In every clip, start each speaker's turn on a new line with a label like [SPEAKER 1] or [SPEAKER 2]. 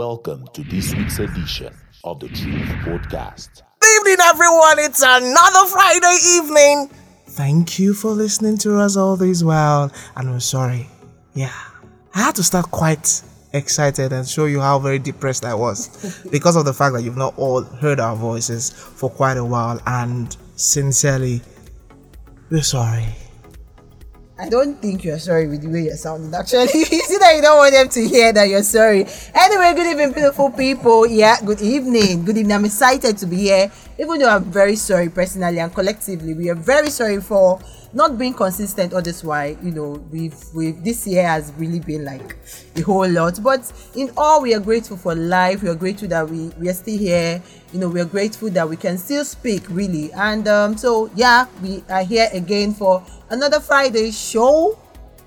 [SPEAKER 1] Welcome to this week's edition of the Truth Podcast.
[SPEAKER 2] Good evening, everyone. It's another Friday evening. Thank you for listening to us all this while. And we're sorry. Yeah. I had to start quite excited and show you how very depressed I was because of the fact that you've not all heard our voices for quite a while. And sincerely, we're sorry.
[SPEAKER 3] I don't think you're sorry with the way you're sounding. Actually, you see that you don't want them to hear that you're sorry. Anyway, good evening, beautiful people. Yeah, good evening. Good evening. I'm excited to be here. Even though I'm very sorry personally and collectively, we are very sorry for not being consistent. Or this why you know we've we've this year has really been like a whole lot. But in all, we are grateful for life. We are grateful that we we are still here. You know, we are grateful that we can still speak really. And um, so yeah, we are here again for another Friday show.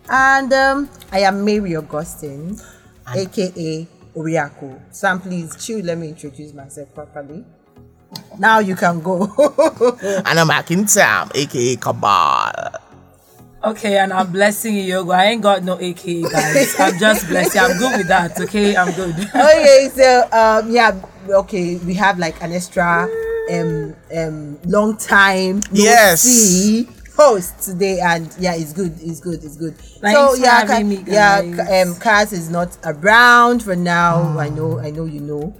[SPEAKER 3] And um, I am Mary Augustine, aka Oriako. Sam, please chill. Let me introduce myself properly. Now you can go.
[SPEAKER 2] And I'm Akin Sam, aka Kabal.
[SPEAKER 4] Okay, and I'm blessing you, Yogo. I ain't got no AKA, guys. I'm just blessing. I'm good with that. Okay, I'm good.
[SPEAKER 3] okay, so um, yeah, okay, we have like an extra um um long time no
[SPEAKER 2] Yes.
[SPEAKER 3] see host today, and yeah, it's good, it's good, it's good.
[SPEAKER 4] Thanks
[SPEAKER 3] so yeah,
[SPEAKER 4] having
[SPEAKER 3] Ka-
[SPEAKER 4] me,
[SPEAKER 3] yeah, um, Kaz is not around for now. I know, I know, you know.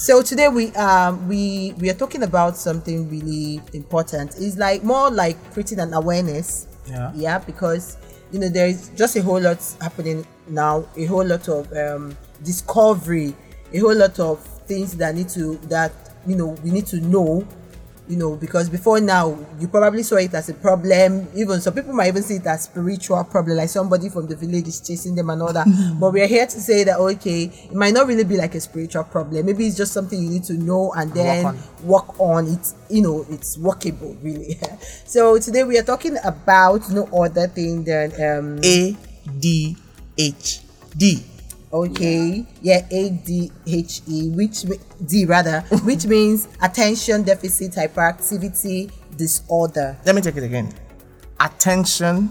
[SPEAKER 3] So today we um we we are talking about something really important. It's like more like creating an awareness.
[SPEAKER 2] Yeah.
[SPEAKER 3] Yeah, because you know there is just a whole lot happening now. A whole lot of um discovery, a whole lot of things that need to that you know we need to know. You know, because before now you probably saw it as a problem. Even some people might even see it as spiritual problem, like somebody from the village is chasing them and all that. but we are here to say that okay, it might not really be like a spiritual problem. Maybe it's just something you need to know and then
[SPEAKER 2] on.
[SPEAKER 3] work on it you know it's workable really so today we are talking about no other thing than um
[SPEAKER 2] A D H D.
[SPEAKER 3] okay yeah adhe which d rather which means attention deficit hyperactivity disorder
[SPEAKER 2] Let me take it again. Attention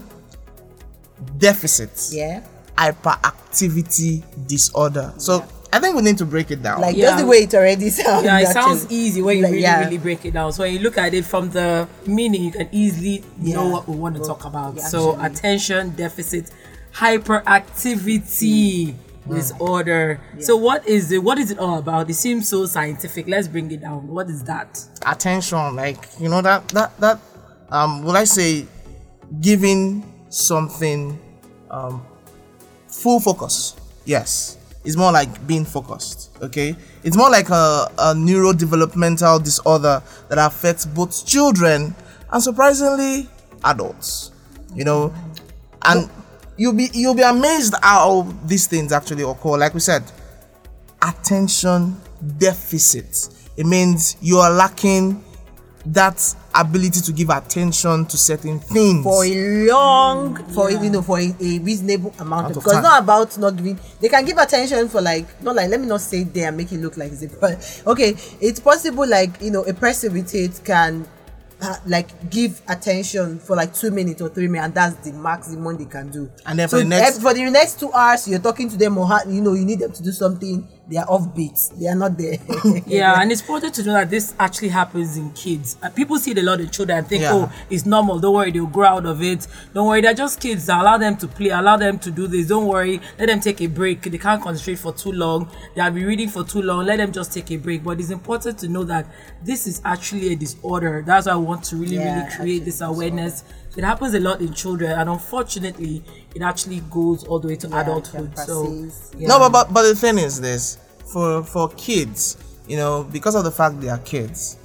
[SPEAKER 2] deficit.
[SPEAKER 3] yeah
[SPEAKER 2] Hyperactivity disorder. So I think we need to break it down.
[SPEAKER 3] like
[SPEAKER 4] Yeah.
[SPEAKER 3] just the way it already sounds
[SPEAKER 4] Yeah, it
[SPEAKER 3] actually.
[SPEAKER 4] sounds easy when you
[SPEAKER 3] Like,
[SPEAKER 4] really,
[SPEAKER 3] yeah.
[SPEAKER 4] really break it down. So when you look at it from the meaning, you can easily know what we want to talk about.
[SPEAKER 3] yeah,
[SPEAKER 4] so
[SPEAKER 3] actually.
[SPEAKER 4] attention deficit hyperactivity disorder. So what is it? What is it all about? It seems so scientific. Let's bring it down. What is that?
[SPEAKER 2] attention like you know that that that um would i say giving something um full focus yes it's more like being focused okay it's more like a, a neurodevelopmental disorder that affects both children and surprisingly adults you know and you'll be you'll be amazed how these things actually occur like we said attention deficit. It means you are lacking that ability to give attention to certain things.
[SPEAKER 3] for a long for you know for a, a reasonable amount
[SPEAKER 2] Out
[SPEAKER 3] of
[SPEAKER 2] of
[SPEAKER 3] because
[SPEAKER 2] time.
[SPEAKER 3] not about not giving they can give attention for like not like let me not say there and make it look like it's a but okay it's possible like you know a person with it can like give attention for like two minutes or three minutes and that's the maximum they can do.
[SPEAKER 2] And then for the next-
[SPEAKER 3] eh, for the next two hours you're talking to them or you know you need them to do something they are off beat they are not there
[SPEAKER 4] Yeah, and it's important to know that this actually happens in kids. Uh, people see it a lot in children and think,
[SPEAKER 2] Yeah.
[SPEAKER 4] oh, it's normal. Don't worry, they'll grow out of it. Don't worry, they're just kids. Allow them to play. Allow them to do this. Don't worry. Let them take a break. They can't concentrate for too long. They have been reading for too long. Let them just take a break. But it's important to know that this is actually a disorder. That's why I want to really,
[SPEAKER 3] Yeah,
[SPEAKER 4] really create this awareness. It happens a lot in children, and unfortunately, it actually goes all the way to
[SPEAKER 3] Yeah,
[SPEAKER 4] adulthood. So, yeah.
[SPEAKER 2] No, but, but but the thing is this for for kids, you know, because of the fact they are kids,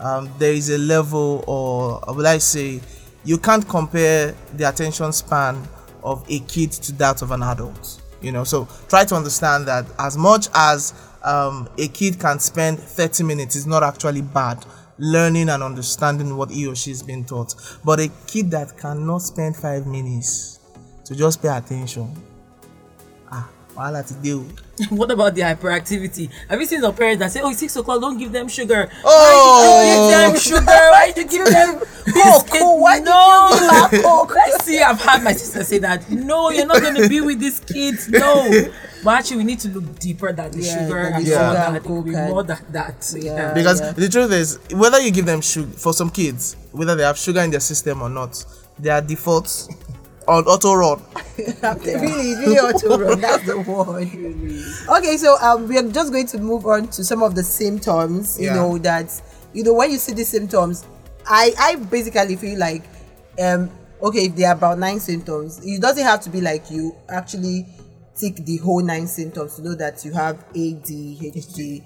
[SPEAKER 2] um, there is a level, or will I say, you can't compare the attention span of a kid to that of an adult. You know, so try to understand that as much as um, a kid can spend 30 minutes is not actually bad learning and understanding what he or she is being taught, but a kid that cannot spend five minutes to just pay attention wahala ti dey o.
[SPEAKER 4] what about the hyperactivity? Have you seen some parents that say, "Oh, six o'clock, don't give them sugar."
[SPEAKER 2] Oh.
[SPEAKER 4] Why you give them sugar? Why you give them biscuit?
[SPEAKER 3] Why
[SPEAKER 4] no.
[SPEAKER 3] you give her Coke?
[SPEAKER 4] Let's see. I've had my sister say that. No, you're not going to be with these kids. No. But actually, we need to look deeper than the
[SPEAKER 3] Yeah,
[SPEAKER 4] sugar
[SPEAKER 3] than
[SPEAKER 4] and
[SPEAKER 2] the
[SPEAKER 4] all that.
[SPEAKER 3] and
[SPEAKER 4] It could be
[SPEAKER 3] Coke and-
[SPEAKER 4] more than that.
[SPEAKER 3] Yeah.
[SPEAKER 2] because
[SPEAKER 3] yeah.
[SPEAKER 2] the truth is whether you give them sugar for some kids whether they have sugar in their system or not their defaults on auto run
[SPEAKER 3] really, really auto run. That's the word. Okay, so um, we are just going to move on to some of the symptoms. You
[SPEAKER 2] Yeah.
[SPEAKER 3] know that you know when you see these symptoms, I I basically feel like um okay if there are about nine symptoms, it doesn't have to be like you actually tick the whole nine symptoms to know that you have ADHD.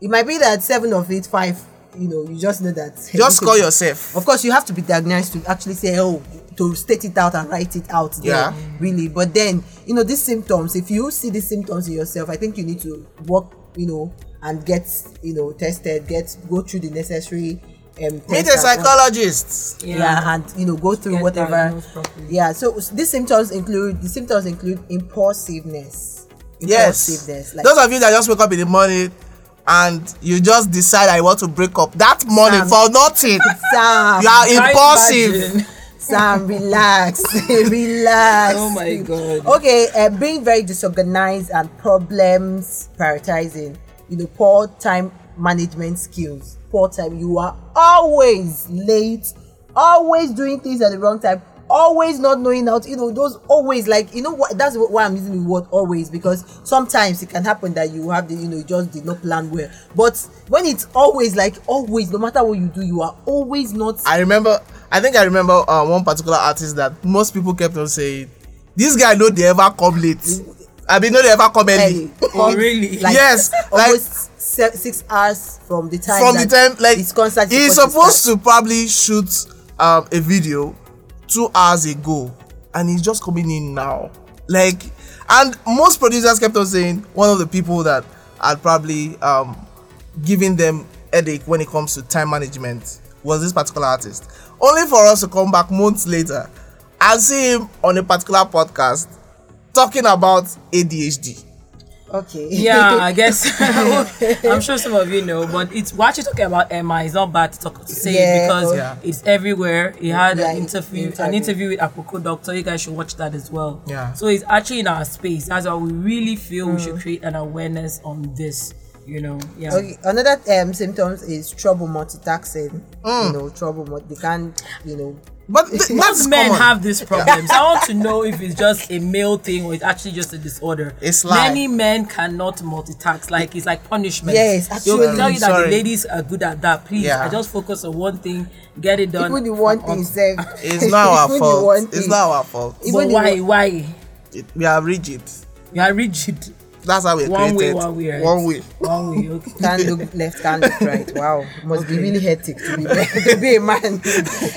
[SPEAKER 3] It might be that seven of it, five. You know, you just know that.
[SPEAKER 2] just call yourself
[SPEAKER 3] Of course, you have to be diagnosed to actually say, oh, to state it out and write it out. there,
[SPEAKER 2] Yeah.
[SPEAKER 3] Really. But then, you know, these symptoms, if you see these symptoms in yourself, I think you need to work, you know, and get, you know, tested, get, go through the necessary um,
[SPEAKER 2] meet
[SPEAKER 3] tests
[SPEAKER 2] a
[SPEAKER 3] and all-
[SPEAKER 2] psychologist
[SPEAKER 3] yeah. and you know go through
[SPEAKER 4] Get
[SPEAKER 3] whatever yeah so these symptoms include the symptoms include impulsiveness
[SPEAKER 2] yes
[SPEAKER 3] like
[SPEAKER 2] those of you that just wake up in the morning and you just decide i want to break up that morning
[SPEAKER 3] Sam.
[SPEAKER 2] for nothing
[SPEAKER 3] Sam,
[SPEAKER 2] you are
[SPEAKER 4] Can
[SPEAKER 2] impulsive
[SPEAKER 4] imagine?
[SPEAKER 3] Sam, relax, relax.
[SPEAKER 4] Oh my God.
[SPEAKER 3] Okay, uh, being very disorganized and problems prioritizing. You know, poor time management skills. Poor time. You are always late, always doing things at the wrong time, always not knowing how to. You know, those always like you know what. That's why I'm using the word always because sometimes it can happen that you have the you know you just did not plan well. But when it's always like always, no matter what you do, you are always not
[SPEAKER 2] i remember i think i remember uh, one particular artist that most people kept on saying this guy no dey ever come late i mean no dey ever come early.
[SPEAKER 4] Oh, really?
[SPEAKER 3] Like,
[SPEAKER 2] Yes, like-
[SPEAKER 3] almost se- six hours from the time.
[SPEAKER 2] from the time like
[SPEAKER 3] his concert
[SPEAKER 2] he's
[SPEAKER 3] supposed to
[SPEAKER 2] to probably shoot um a video two hours ago and he's just coming in now like and most producers kept on saying one of the people that had probably um giving them headache when it comes to time management was this particular artist only for us to come back months later and see him on a particular podcast talking about adhd
[SPEAKER 3] Okay.
[SPEAKER 4] yeah, I guess I'm sure some of you know, but it's we're actually talking about Emma. It's not bad to talk to say
[SPEAKER 3] Yeah,
[SPEAKER 4] it because
[SPEAKER 2] yeah.
[SPEAKER 4] it's everywhere. He had
[SPEAKER 3] Yeah,
[SPEAKER 4] an interview, an
[SPEAKER 3] interview.
[SPEAKER 4] interview with Apoko Doctor. You guys should watch that as well.
[SPEAKER 2] Yeah.
[SPEAKER 4] So it's actually in our space. That's why we really feel we
[SPEAKER 3] Mm.
[SPEAKER 4] should create an awareness on this. You know, yeah.
[SPEAKER 3] Okay, another um symptoms is trouble multitasking.
[SPEAKER 2] Mm.
[SPEAKER 3] You know, trouble mul- they can't, you know,
[SPEAKER 2] but th- that's
[SPEAKER 4] Most men
[SPEAKER 2] common.
[SPEAKER 4] have this problem. So I want to know if it's just a male thing or it's actually just a disorder.
[SPEAKER 2] It's like-
[SPEAKER 4] Many men cannot multitask. Like it's like punishment.
[SPEAKER 3] Yes,
[SPEAKER 4] They'll tell you that
[SPEAKER 2] Sorry.
[SPEAKER 4] the ladies are good at that. Please,
[SPEAKER 2] Yeah.
[SPEAKER 4] I just focus on one thing, get it done.
[SPEAKER 3] even the one
[SPEAKER 4] and
[SPEAKER 3] thing
[SPEAKER 4] on-
[SPEAKER 3] said.
[SPEAKER 2] it's not our
[SPEAKER 3] even the one
[SPEAKER 2] fault it's not our fault
[SPEAKER 4] But
[SPEAKER 3] even the
[SPEAKER 4] why?
[SPEAKER 3] one-
[SPEAKER 4] Why?
[SPEAKER 2] it, we are rigid
[SPEAKER 4] We are rigid.
[SPEAKER 2] That's how we
[SPEAKER 4] One way, one way, right?
[SPEAKER 2] one way
[SPEAKER 4] One way. Okay.
[SPEAKER 3] Can't look left, can't look right. Wow, must be really hectic to be to be a man.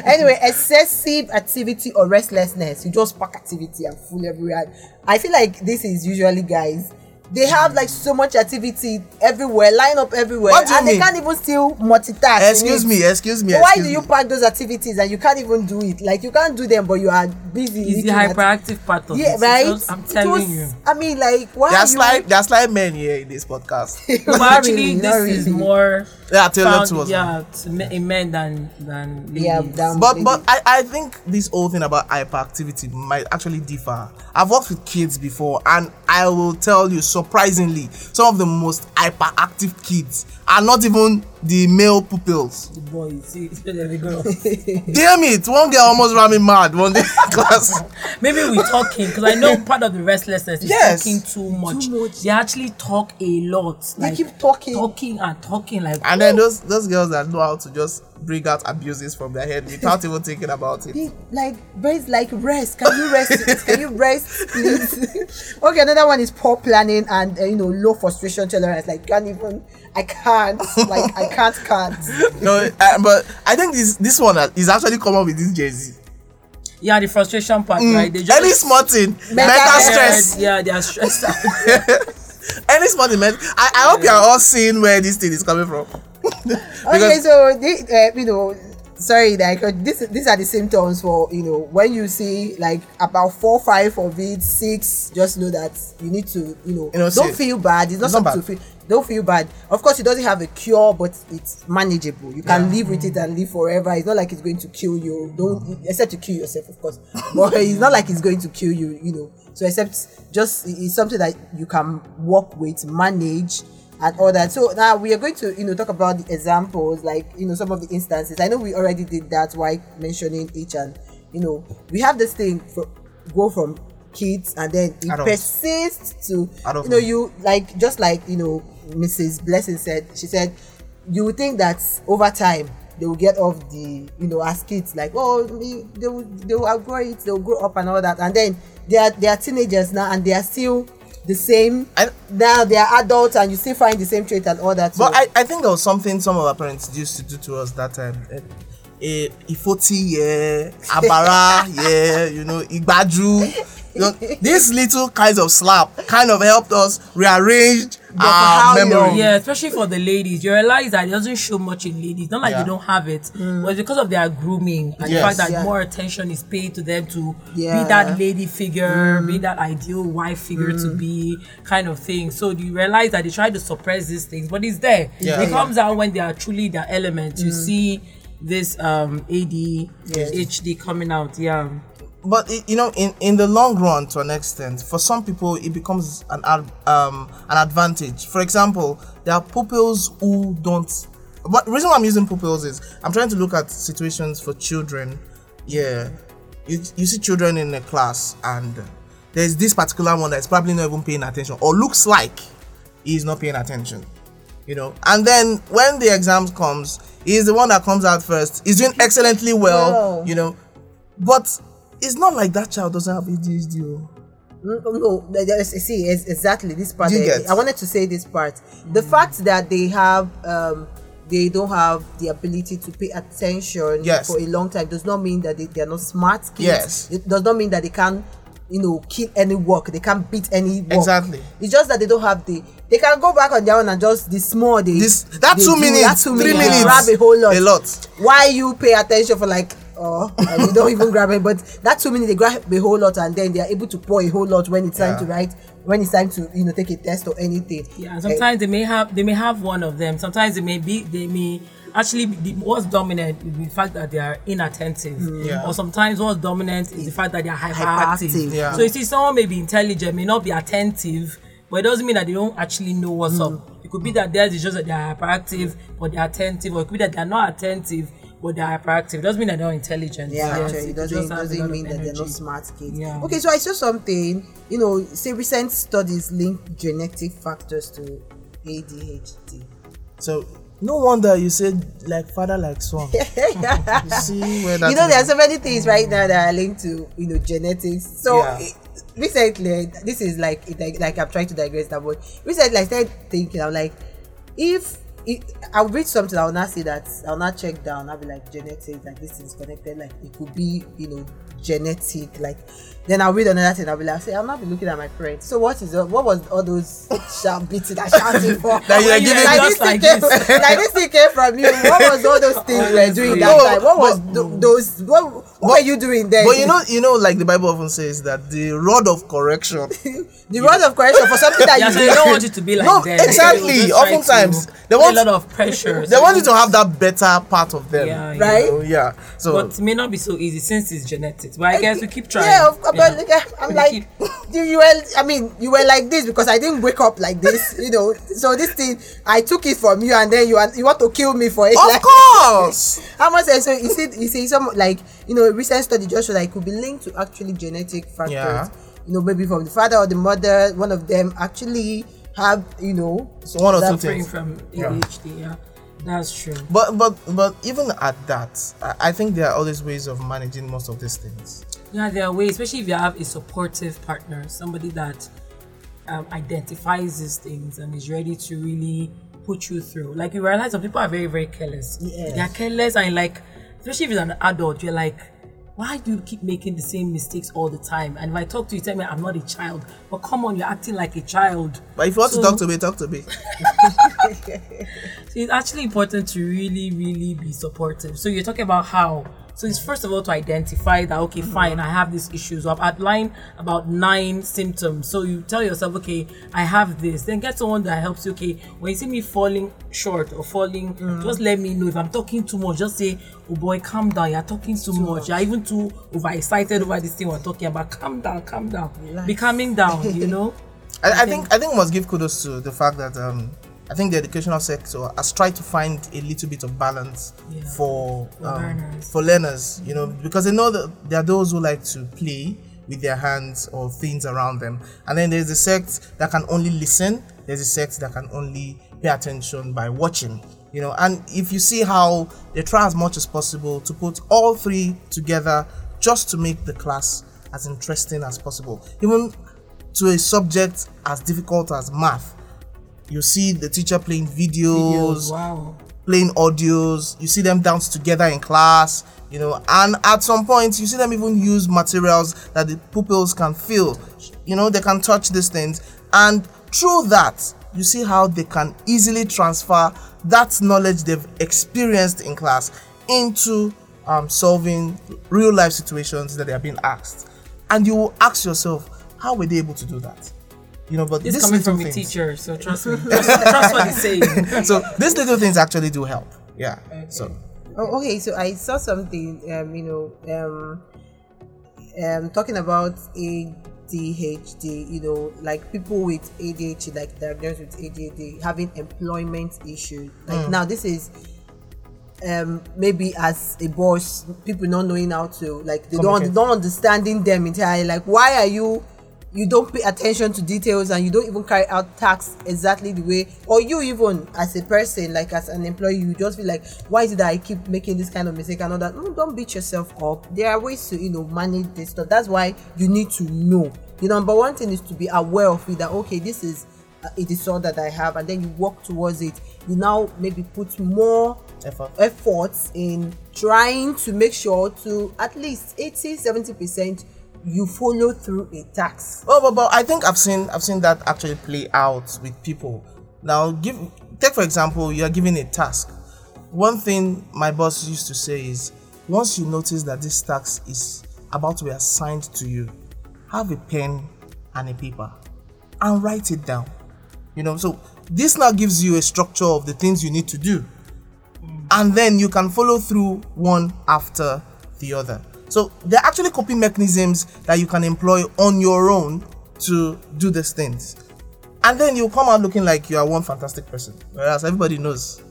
[SPEAKER 3] anyway, excessive activity or restlessness. You just pack activity and full everywhere. I feel like this is usually guys. They have like so much activity everywhere, line up everywhere,
[SPEAKER 2] What do you
[SPEAKER 3] and they can't even still multitask.
[SPEAKER 2] excuse me excuse me
[SPEAKER 3] Why
[SPEAKER 2] excuse
[SPEAKER 3] do you pack those activities and you can't even do it? Like you can't do them, but you are busy.
[SPEAKER 4] It's the
[SPEAKER 3] looking at-
[SPEAKER 4] hyperactive part of
[SPEAKER 3] Yeah,
[SPEAKER 4] it.
[SPEAKER 3] right.
[SPEAKER 4] Just- I'm telling
[SPEAKER 3] was-
[SPEAKER 4] you.
[SPEAKER 3] I mean, like why
[SPEAKER 2] there
[SPEAKER 3] are
[SPEAKER 2] are
[SPEAKER 3] you?
[SPEAKER 2] slight there are slight men here in this podcast
[SPEAKER 4] But actually, this
[SPEAKER 3] not
[SPEAKER 4] is
[SPEAKER 3] really.
[SPEAKER 4] more
[SPEAKER 2] yeah tell
[SPEAKER 4] found,
[SPEAKER 2] to us
[SPEAKER 4] yeah, to me- in men than than ladies.
[SPEAKER 3] Yeah, damn.
[SPEAKER 2] but
[SPEAKER 3] maybe.
[SPEAKER 2] but I, I think this whole thing about hyperactivity might actually differ. I've worked with kids before, and I will tell you, surprisingly, some of the most hyperactive kids are not even the male pupils.
[SPEAKER 4] The boys, see, there we go.
[SPEAKER 2] Damn it! One girl almost ran me mad one day because
[SPEAKER 4] Maybe we're talking because I know part of the restlessness is
[SPEAKER 2] Yes.
[SPEAKER 4] talking too much.
[SPEAKER 3] Too much.
[SPEAKER 4] They actually talk a lot.
[SPEAKER 3] They keep talking.
[SPEAKER 4] talking and talking like.
[SPEAKER 2] and then those those girls that know how to just bring out abuses from their head without even thinking about it.
[SPEAKER 3] They, like rest like rest can you rest can you rest please okay another one is poor planning and uh, you know low frustration tolerance like can't even i can't like i can't can't
[SPEAKER 2] No, uh, but I think this this one is actually common with this Gen Z.
[SPEAKER 4] yeah, the frustration part, right? They just
[SPEAKER 2] Any small thing, mental
[SPEAKER 3] Mental
[SPEAKER 2] stress.
[SPEAKER 4] Yeah, they are stressed out.
[SPEAKER 2] Any small thing, men- I, I hope you are all seeing where this thing is coming from.
[SPEAKER 3] okay so the, uh, you know sorry like uh, this these are the symptoms for you know when you see like about four five of it six just know that you need to you know, don't feel bad. It's not
[SPEAKER 2] it's not
[SPEAKER 3] something to feel don't feel bad. Of course it doesn't have a cure but it's manageable. You can live with it and live forever. It's not like it's going to kill you. Don't except to kill yourself of course. But it's not like it's going to kill you you know. So except just it's something that you can work with manage and all that. So now we are going to, you know, talk about the examples, like you know, some of the instances. I know we already did that while mentioning each and you know, we have this thing for go from kids and then it
[SPEAKER 2] Adults.
[SPEAKER 3] persists to
[SPEAKER 2] Adulthood.
[SPEAKER 3] you know, you like just like you know, Mrs. Blessing said, she said, you would think that over time they will get off the you know as kids like oh they will they will outgrow it they will grow up and all that and then they are they are teenagers now and they are still the same now they are adults and you still find the same trait and all that
[SPEAKER 2] But I, I think there was something some of our parents used to do to us that time. Eh, eh, Ifoti, yeah, Abara, yeah, you know, Igbaju. You know, these little kinds of slap kind of helped us rearrange our ah, memory.
[SPEAKER 3] long?
[SPEAKER 4] Yeah, especially for the ladies. You realize that it doesn't show much in ladies. Not like
[SPEAKER 2] Yeah.
[SPEAKER 4] they don't have it, mm. but it's because of their grooming and
[SPEAKER 2] Yes.
[SPEAKER 4] the fact that
[SPEAKER 3] Yeah.
[SPEAKER 4] more attention is paid to them to
[SPEAKER 3] Yeah.
[SPEAKER 4] be that lady figure, mm. be that ideal wife figure to mm. be kind of thing. So you realize that they try to suppress these things, but it's there.
[SPEAKER 2] Yeah.
[SPEAKER 4] It comes out when they are truly their element. You see this um ADHD coming out. Yeah.
[SPEAKER 2] But it, you know in in the long run to an extent for some people it becomes an ad- um an advantage. For example there are pupils who don't but the reason why i'm using pupils is i'm trying to look at situations for children. Yeah you, you see children in a class and there's this particular one that's probably not even paying attention or looks like he's not paying attention you know? And then when the exams comes he's the one that comes out first. He's doing excellently well. you know? But it's not like that child doesn't have ADHD. oh.
[SPEAKER 3] No, no, th- th- see, it's exactly this part.
[SPEAKER 2] Do
[SPEAKER 3] eh? I wanted to say this part. The fact that they have, um, they don't have the ability to pay attention
[SPEAKER 2] Yes.
[SPEAKER 3] for a long time does not mean that they, they are not smart kids.
[SPEAKER 2] Yes.
[SPEAKER 3] It does not mean that they can, you know, kill any work. They can't beat any work.
[SPEAKER 2] Exactly.
[SPEAKER 3] It's just that they don't have the. They can go back on their own and just the small they.
[SPEAKER 2] This that
[SPEAKER 3] they
[SPEAKER 2] two
[SPEAKER 3] do,
[SPEAKER 2] minutes,
[SPEAKER 3] that two
[SPEAKER 2] three
[SPEAKER 3] minutes,
[SPEAKER 2] minutes,
[SPEAKER 3] grab a whole lot.
[SPEAKER 2] A lot.
[SPEAKER 3] Why you pay attention for like oh and you don't even grab it but that two minutes they grab a whole lot and then they are able to pour a whole lot when it's time
[SPEAKER 2] Yeah.
[SPEAKER 3] to write when it's time to you know take a test or anything
[SPEAKER 4] Yeah, and sometimes they may have they may have one of them. Sometimes they may be they may actually be, the, what's dominant is the fact that they are inattentive. Mm.
[SPEAKER 2] Yeah.
[SPEAKER 4] Or sometimes what's dominant is the fact that they are hyperactive.
[SPEAKER 3] Hyperactive.
[SPEAKER 2] Yeah.
[SPEAKER 4] So you see, someone may be intelligent, may not be attentive, but it doesn't mean that they don't actually know what's mm. up. It could be that theirs is just that they are hyperactive, but they're attentive, or it could be that they're not attentive, but they're hyperactive. It doesn't mean that they're not intelligent.
[SPEAKER 3] yeah,
[SPEAKER 4] Yes,
[SPEAKER 3] actually, it doesn't,
[SPEAKER 4] have
[SPEAKER 3] doesn't mean that they're not smart kids.
[SPEAKER 4] Yeah.
[SPEAKER 3] Okay, so I saw something, you know, say recent studies link genetic factors to ADHD.
[SPEAKER 2] So no wonder you said like father like son. you see where that
[SPEAKER 3] you know,
[SPEAKER 2] is-
[SPEAKER 3] there are so many things right now that are linked to you know genetics. So
[SPEAKER 2] Yeah.
[SPEAKER 3] eh, recently, this is like it, like, like I'm trying to digress that, but recently I started thinking, I'm like, if it, I'll read something, I'll not say that, I'll not check down, I'll be like genetics, like this is connected, like it could be, you know, genetic, like then I'll read another thing, I'll be like, say, I'll not be looking at my parents. So what is what was all those shout beating and shouting for?
[SPEAKER 2] That you are giving-
[SPEAKER 3] like, this
[SPEAKER 4] like this.
[SPEAKER 3] came, like this thing came from you. What was all those things we were doing that
[SPEAKER 2] No,
[SPEAKER 3] time? What was
[SPEAKER 2] but-
[SPEAKER 3] th- those? What, what were you doing then?
[SPEAKER 2] But you know, you know, like the Bible often says that the rod of correction.
[SPEAKER 3] the rod of correction for something that
[SPEAKER 4] Yeah,
[SPEAKER 3] you
[SPEAKER 4] so
[SPEAKER 3] did.
[SPEAKER 4] they don't want you to be like
[SPEAKER 2] No,
[SPEAKER 4] them.
[SPEAKER 2] exactly.
[SPEAKER 4] They will just try
[SPEAKER 2] Oftentimes, they want-
[SPEAKER 4] a lot of pressure.
[SPEAKER 2] they want you to have that better part of them.
[SPEAKER 4] Yeah,
[SPEAKER 2] you
[SPEAKER 3] Right?
[SPEAKER 2] know, Yeah. So
[SPEAKER 4] But it may not be so easy since it's genetics. But I guess we keep trying.
[SPEAKER 3] Yeah, But like, I'm like, you, you were. I mean, you were like this because I didn't wake up like this. You know. So this thing, I took it from you, and then you want you want to kill me for it.
[SPEAKER 2] of
[SPEAKER 3] like,
[SPEAKER 2] course.
[SPEAKER 3] How much? Eh, so you see, you see, some like you know, a recent study just showed that it could be linked to actually genetic factors.
[SPEAKER 2] Yeah.
[SPEAKER 3] You know, maybe from the father or the mother, one of them actually have you know.
[SPEAKER 2] So one or two things.
[SPEAKER 4] from ADHD. Yeah. that's true.
[SPEAKER 2] But but but even at that, I, I think there are always ways of managing most of these things.
[SPEAKER 4] Yeah, there are ways, especially if you have a supportive partner, somebody that um, identifies these things and is ready to really put you through. Like you realize some people are very, very careless.
[SPEAKER 3] Yes.
[SPEAKER 4] They are careless and like, especially if you're an adult, you're like, why do you keep making the same mistakes all the time? And if I talk to you, tell me I'm not a child. But come on, you're acting like a child.
[SPEAKER 2] But if you want
[SPEAKER 4] So-
[SPEAKER 2] to talk to me, talk to me.
[SPEAKER 4] So it's actually important to really, really be supportive. So you're talking about how. So it's first of all to identify that okay, fine, I have these issues. So I've outlined about nine symptoms. So you tell yourself, okay, I have this. Then get someone that helps you. Okay, when you see me falling short or falling, just let me know. If I'm talking too much, just say, oh boy, calm down. You're talking too, much. You're even too overexcited over this thing we're talking about. Calm down, calm down. Be calming down. You know.
[SPEAKER 2] I, I think I think we must give kudos to the fact that um, I think the educational sector has tried to find a little bit of balance
[SPEAKER 4] Yeah.
[SPEAKER 2] for
[SPEAKER 4] For
[SPEAKER 2] um,
[SPEAKER 4] learners.
[SPEAKER 2] for learners, you know, because they know that there are those who like to play with their hands or things around them, and then there's a sect that can only listen. There's a sect that can only pay attention by watching. You know, and if you see how they try as much as possible to put all three together just to make the class as interesting as possible, even to a subject as difficult as math. You see the teacher playing videos,
[SPEAKER 4] Wow.
[SPEAKER 2] playing audios, you see them dance together in class, you know, and at some point you see them even use materials that the pupils can feel. You know, they can touch these things, and through that, you see how they can easily transfer that knowledge they've experienced in class into um, solving real life situations that they are being asked. And you will ask yourself, how were they able to do that? You know, but
[SPEAKER 4] This
[SPEAKER 2] these
[SPEAKER 4] coming
[SPEAKER 2] little
[SPEAKER 4] from a teacher, so trust me. Trust, trust what he's saying.
[SPEAKER 2] so these little things actually do help. Yeah. So
[SPEAKER 3] Oh, okay, so I saw something, um, you know, um, um, talking about ADHD, you know, like people with ADHD, like diagnosed with ADHD, having employment issues. Like now, this is um maybe as a boss people not knowing how to like they don't
[SPEAKER 2] Communicate.
[SPEAKER 3] don't understanding them entirely like why are you you don't pay attention to details and you don't even carry out tasks exactly the way or you even as a person like as an employee you just feel like why that i keep making this kind of mistake and all that? No don't beat yourself up. There are ways to you know manage this stuff. That's why you need to know. The number one thing is to be aware of it that okay this is a disorder that i have and then you work towards it. You now maybe put more
[SPEAKER 2] Effort.
[SPEAKER 3] efforts in trying to make sure to at least 80 70 percent you follow through a task
[SPEAKER 2] Oh, but, but I think I've seen I've seen that actually play out with people. Now, give take for example, you are given a task. One thing my boss used to say is, once you notice that this task is about to be assigned to you, have a pen and a paper and write it down. You know, so this now gives you a structure of the things you need to do, and then you can follow through one after the other. So there are actually coping mechanisms that you can employ on your own to do these things. And then you come out looking like you are one fantastic person. Whereas everybody knows.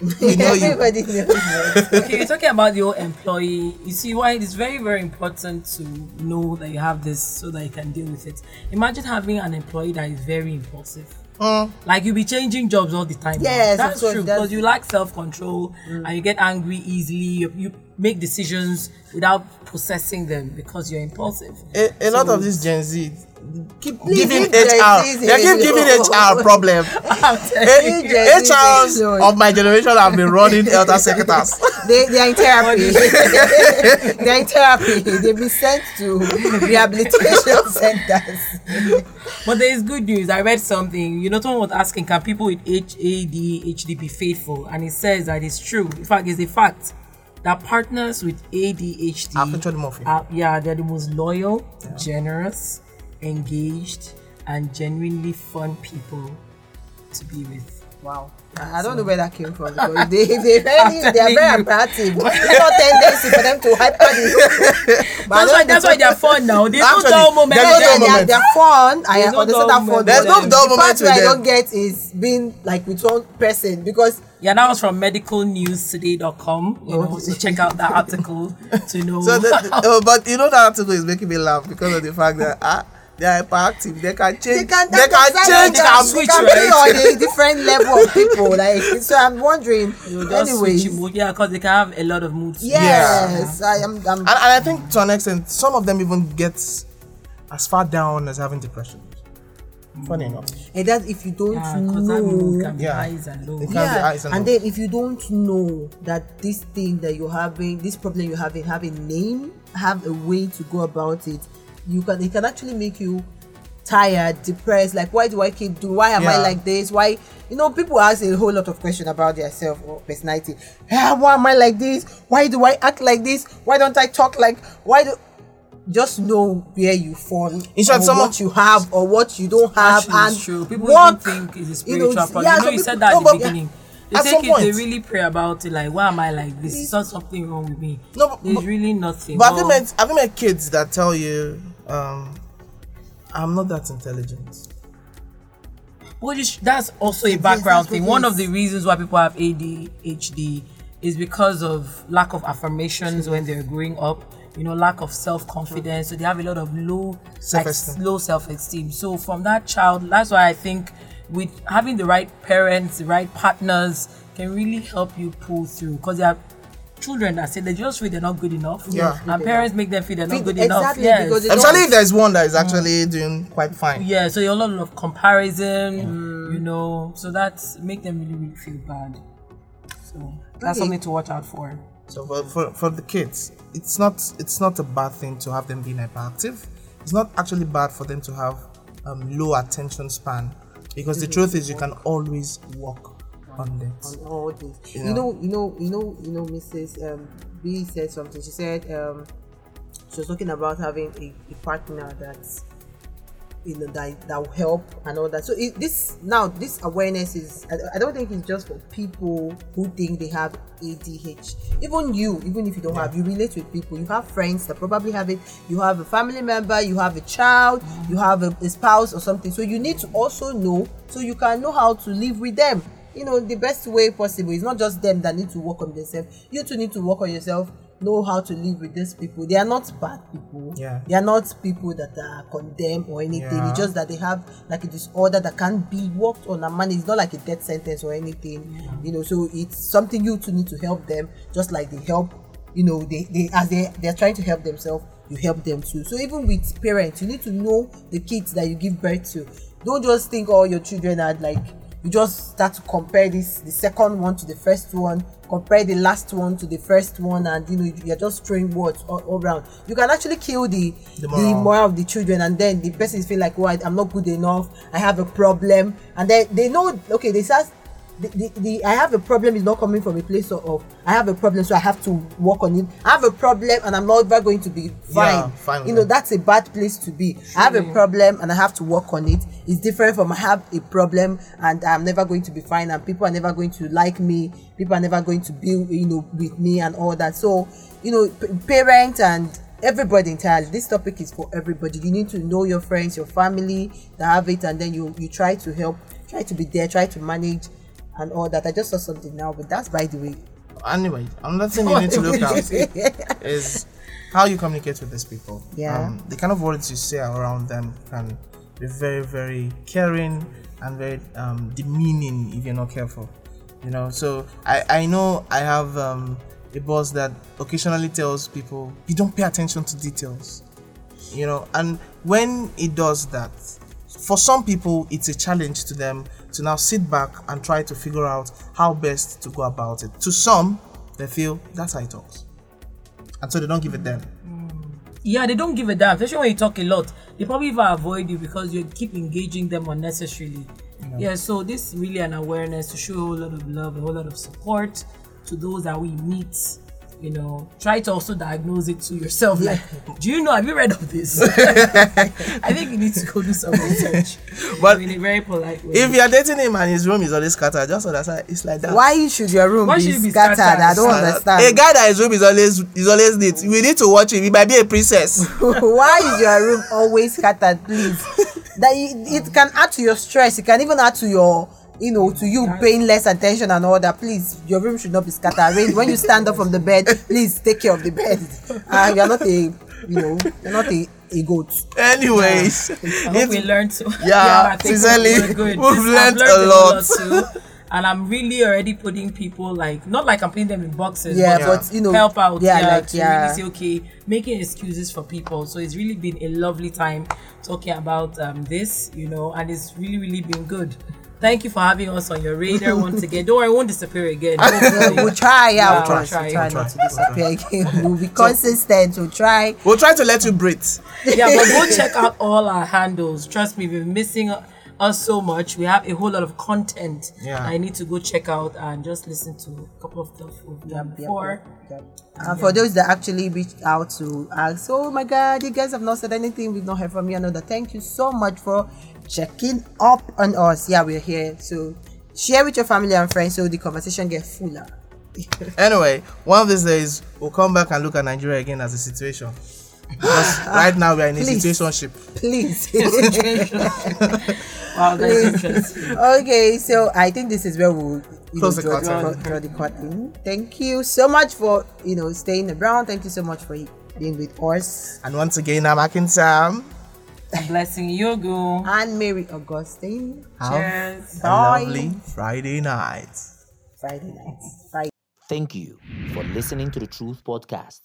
[SPEAKER 2] We know you.
[SPEAKER 3] everybody knows
[SPEAKER 4] okay, you're talking about your employee. You see why it is very, very important to know that you have this so that you can deal with it. Imagine having an employee that is very impulsive. Uh-huh. Like you'll be changing jobs all the time. now.
[SPEAKER 3] Yes,
[SPEAKER 4] that's
[SPEAKER 3] course,
[SPEAKER 4] true. Because you lack self control mm. and you get angry easily. You, you make decisions without processing them because you're impulsive.
[SPEAKER 2] A, a lot of this Gen Z keep giving
[SPEAKER 3] leave Gen
[SPEAKER 2] HR. They keep giving
[SPEAKER 3] alone.
[SPEAKER 2] HR problem.
[SPEAKER 3] Leave
[SPEAKER 2] HRs of my generation have been running elder secretars.
[SPEAKER 3] they, they are in therapy they are in therapy they've been sent to rehabilitation centers
[SPEAKER 4] But there is good news. I read something. You know, someone was asking, can people with ADHD be faithful? And it says that it's true. In fact, it's a fact that partners with ADHD
[SPEAKER 2] Are actually
[SPEAKER 4] are- yeah, they're the most loyal, generous, engaged, and genuinely fun people to be with.
[SPEAKER 3] Wow. I I don't know where that came from because they they very they are very
[SPEAKER 4] you.
[SPEAKER 3] attractive. It's not tendency for them to hyper the But
[SPEAKER 4] That's why, that's why they're fun now. There's
[SPEAKER 2] Actually,
[SPEAKER 4] no dull moment.
[SPEAKER 2] there's
[SPEAKER 3] no,
[SPEAKER 2] no
[SPEAKER 3] they,
[SPEAKER 2] dull
[SPEAKER 3] they, are,
[SPEAKER 2] moment.
[SPEAKER 3] they are fun. I
[SPEAKER 4] There's no
[SPEAKER 3] understand
[SPEAKER 4] dull
[SPEAKER 3] that fun.
[SPEAKER 4] moment.
[SPEAKER 2] There's no
[SPEAKER 3] but
[SPEAKER 2] dull
[SPEAKER 3] the
[SPEAKER 2] moment
[SPEAKER 3] part where I don't get is being like with one person because
[SPEAKER 4] Yeah, that was from medicalnewstoday.com. You know, to check out that article to know.
[SPEAKER 2] So, the, the- uh, but you know that article is making me laugh because of the fact that ah, they are hyperactive. They can change.
[SPEAKER 3] they can,
[SPEAKER 2] They can change
[SPEAKER 4] they can
[SPEAKER 2] and
[SPEAKER 4] switch,
[SPEAKER 3] They can
[SPEAKER 4] right?
[SPEAKER 3] be on a different level of people. Like so, I'm wondering.
[SPEAKER 4] You just
[SPEAKER 3] Anyways,
[SPEAKER 4] switch mood. Yeah, because they can have a lot of moods.
[SPEAKER 3] yes, I am. I'm,
[SPEAKER 2] And, and I think to an extent, some of them even get as far down as having depression. Funny enough.
[SPEAKER 3] and that if you don't
[SPEAKER 4] Yeah, because that mood
[SPEAKER 3] know
[SPEAKER 4] can be
[SPEAKER 2] Yeah.
[SPEAKER 4] highs and lows.
[SPEAKER 2] It can be
[SPEAKER 3] yeah
[SPEAKER 2] and
[SPEAKER 3] and then if you don't know that this thing that you're having this problem you're having have a name have a way to go about it you can it can actually make you tired depressed like why do i keep doing why am i like this why you know people ask a whole lot of questions about themselves or personality ah, why am i like this why do i act like this why don't i talk like why do just know where you fall
[SPEAKER 2] In short,
[SPEAKER 3] or
[SPEAKER 2] some
[SPEAKER 3] what you have or what you don't have and
[SPEAKER 4] true. People
[SPEAKER 3] work,
[SPEAKER 4] think it's a
[SPEAKER 3] you know,
[SPEAKER 4] spiritual problem.
[SPEAKER 3] yeah,
[SPEAKER 4] you know, you said that
[SPEAKER 3] no,
[SPEAKER 4] at the beginning. They
[SPEAKER 2] At
[SPEAKER 4] take it, they really pray about it, like, why am I like this? Is not something wrong with me?
[SPEAKER 2] No, but-
[SPEAKER 4] There's
[SPEAKER 2] but-
[SPEAKER 4] really nothing.
[SPEAKER 2] But have you met have you met kids that tell you, um, I'm not that intelligent?
[SPEAKER 4] Well, you sh- that's also a background thing. One of the reasons why people have ADHD is because of lack of affirmations when they're growing up. You know, lack of self confidence. So they have a lot of low,
[SPEAKER 2] Self-esteem.
[SPEAKER 4] low self esteem. So from that child, that's why I think with having the right parents, the right partners, can really help you pull through. Because there are children that say they just feel they're not good enough.
[SPEAKER 2] Yeah.
[SPEAKER 4] And parents make them feel they're not
[SPEAKER 3] Feel-
[SPEAKER 4] good enough.
[SPEAKER 3] exactly,
[SPEAKER 4] Yes.
[SPEAKER 3] because they
[SPEAKER 2] Especially if there's one that is actually doing quite fine.
[SPEAKER 4] Yeah, so you're a lot of comparison, you know, so that's make them really, really feel bad. So that's
[SPEAKER 3] Okay.
[SPEAKER 4] something to watch out for.
[SPEAKER 2] So for, for, for the kids, it's not it's not a bad thing to have them being hyperactive. It's not actually bad for them to have um, low attention span because the truth is you can always work on
[SPEAKER 3] all this.
[SPEAKER 2] Yeah.
[SPEAKER 3] You know, you know, you know, you know, Mrs. Um, B said something. She said um, she was talking about having a, a partner that's you know that that will help and all that. So it, this now this awareness is I, I don't think it's just for people who think they have ADH. Even you, even if you don't have, you relate with people. You have friends that probably have it. You have a family member. You have a child. You have a, a spouse or something. So you need to also know so you can know how to live with them. You know the best way possible. It's not just them that need to work on themselves. You too need to work on yourself. Know how to live with these people. They are not bad people.
[SPEAKER 2] Yeah.
[SPEAKER 3] They are not people that are condemned or anything.
[SPEAKER 2] Yeah.
[SPEAKER 3] It's just that they have like a disorder that can't be worked on and managed. It's not like a death sentence or anything. yeah. You know, so it's something you too need to help them, just like they help. You know, they, they as they they're trying to help themselves, you help them too. So even with parents, you need to know the kids that you give birth to. Don't just think all your children are like you just start to compare this the second one to the first one compare the last one to the first one and you know you're just throwing words all, all around you can actually kill the
[SPEAKER 2] The
[SPEAKER 3] the
[SPEAKER 2] moral.
[SPEAKER 3] moral. of the children and then the person feel like oh i'm not good enough i have a problem and then they know okay they start the, the, the I have a problem is not coming from a place of, of I have a problem so I have to work on it. I have a problem and I'm not ever going to be fine.
[SPEAKER 2] Yeah, fine
[SPEAKER 3] you know
[SPEAKER 2] that.
[SPEAKER 3] that's a bad place to be. I have a problem and I have to work on it. It's different from I have a problem and I'm never going to be fine and people are never going to like me. People are never going to be you know with me and all that. So you know p- parents and everybody entirely this topic is for everybody you need to know your friends your family that have it and then you you try to help try to be there try to manage and all that i just saw something now but that's by the way
[SPEAKER 2] Anyway, another thing you need to look at is how you communicate with these people.
[SPEAKER 3] Yeah.
[SPEAKER 2] Um, the kind of words you say around them can be very, very caring and very um, demeaning if you're not careful. You know, so I, I know I have um, a boss that occasionally tells people, you don't pay attention to details. You know, and when it does that, for some people, it's a challenge to them to now sit back and try to figure out how best to go about it. To some, they feel that's how it talks. And so they don't give it them. Mm.
[SPEAKER 4] Yeah, they don't give a damn, especially when you talk a lot. They probably even avoid you because you keep engaging them unnecessarily. Yeah, so this is really an awareness to show a whole lot of love, a whole lot of support to those that we meet. You know, try to also diagnose it to yourself. Like, do you know? Have you read of this? I think you need to go do some research.
[SPEAKER 2] But
[SPEAKER 4] in a very polite way.
[SPEAKER 2] If you're dating him and his room is always scattered, just understand it's like that.
[SPEAKER 3] why should your room
[SPEAKER 4] Why
[SPEAKER 3] be
[SPEAKER 4] should be
[SPEAKER 3] scattered
[SPEAKER 4] scattered?
[SPEAKER 3] i don't
[SPEAKER 2] Uh,
[SPEAKER 3] understand
[SPEAKER 2] A guy that his room is always is always neat. We need to watch him. He might be a princess.
[SPEAKER 3] why is your room always scattered please that it, it can add to your stress it can even add to your you know to you paying less attention and all that please your room should not be scattered Rain, when you stand up from the bed please take care of the bed uh, you're not a you know you're not a, a goat
[SPEAKER 2] Anyways,
[SPEAKER 4] I hope we learned to.
[SPEAKER 2] Yeah,
[SPEAKER 4] I think
[SPEAKER 2] sincerely,
[SPEAKER 4] we're good.
[SPEAKER 2] we've
[SPEAKER 4] I've
[SPEAKER 2] learned a
[SPEAKER 4] whole
[SPEAKER 2] lot.
[SPEAKER 4] too. And I'm really already putting people like not like I'm putting them in boxes.
[SPEAKER 3] yeah,
[SPEAKER 2] Yeah.
[SPEAKER 3] but you know
[SPEAKER 4] help out.
[SPEAKER 3] yeah,
[SPEAKER 4] Yeah,
[SPEAKER 3] like
[SPEAKER 4] to
[SPEAKER 3] yeah
[SPEAKER 4] really say okay, making excuses for people. So it's really been a lovely time talking about um, this, you know, and it's really really been good. Thank you for having us on your radar once again. Don't worry, it won't disappear again.
[SPEAKER 3] We'll, we'll try, yeah,
[SPEAKER 4] Yeah,
[SPEAKER 3] we'll try,
[SPEAKER 4] we'll try,
[SPEAKER 3] we'll try not to disappear again. We'll be consistent. We'll try.
[SPEAKER 2] We'll try to let you breathe.
[SPEAKER 4] yeah, but go check out all our handles. Trust me, we've been missing us so much. We have a whole lot of content.
[SPEAKER 2] Yeah.
[SPEAKER 4] I need to go check out and just listen to a couple of stuff we've done before.
[SPEAKER 3] And for those that actually reached out to us, oh my God, you guys have not said anything, we've not heard from you. Another thank you so much for checking up on us. Yeah, we're here. So share with your family and friends so the conversation gets fuller.
[SPEAKER 2] Anyway, one of these days we'll come back and look at Nigeria again as a situation. Because right now we are in a
[SPEAKER 3] Please.
[SPEAKER 2] situationship.
[SPEAKER 3] Please.
[SPEAKER 4] Wow, that's interesting.
[SPEAKER 3] okay, so I think this is where we'll you
[SPEAKER 2] Close
[SPEAKER 3] know,
[SPEAKER 2] the
[SPEAKER 3] draw,
[SPEAKER 2] curtain.
[SPEAKER 3] draw, draw the curtain. Thank you so much for you know staying around. Thank you so much for being with us.
[SPEAKER 2] And once again, I'm Akin Sam.
[SPEAKER 4] Blessing you, go.
[SPEAKER 3] And Mary Augustine.
[SPEAKER 2] Have
[SPEAKER 4] Cheers.
[SPEAKER 2] a
[SPEAKER 3] Bye.
[SPEAKER 2] lovely Friday night.
[SPEAKER 3] Friday night. Friday.
[SPEAKER 1] Thank you for listening to the Truth Podcast.